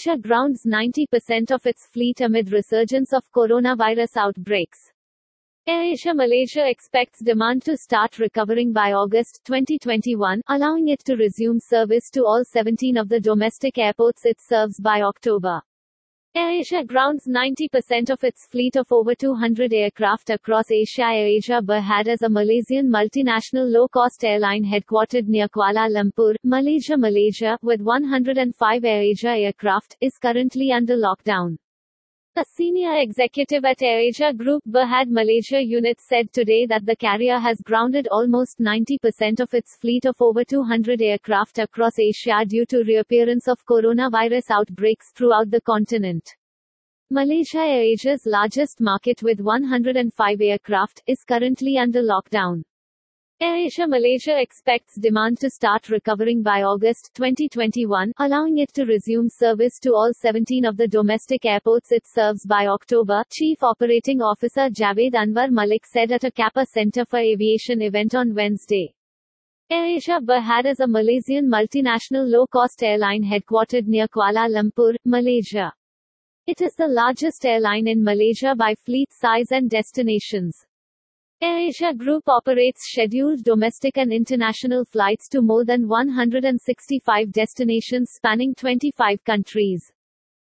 AirAsia grounds 90% of its fleet amid resurgence of coronavirus outbreaks. AirAsia Malaysia expects demand to start recovering by August 2021, allowing it to resume service to all 17 of the domestic airports it serves by October. AirAsia grounds 90% of its fleet of over 200 aircraft across Asia. AirAsia Berhad is a Malaysian multinational low-cost airline headquartered near Kuala Lumpur, Malaysia, Malaysia, with 105 AirAsia aircraft, is currently under lockdown. A senior executive at AirAsia Group Berhad Malaysia unit said today that the carrier has grounded almost 90% of its fleet of over 200 aircraft across Asia due to reappearance of coronavirus outbreaks throughout the continent. Malaysia AirAsia's largest market with 105 aircraft, is currently under lockdown. AirAsia Malaysia expects demand to start recovering by August 2021, allowing it to resume service to all 17 of the domestic airports it serves by October, Chief Operating Officer Javed Anwar Malik said at a CAPA Center for Aviation event on Wednesday. AirAsia Berhad is a Malaysian multinational low-cost airline headquartered near Kuala Lumpur, Malaysia. It is the largest airline in Malaysia by fleet size and destinations. AirAsia Group operates scheduled domestic and international flights to more than 165 destinations spanning 25 countries.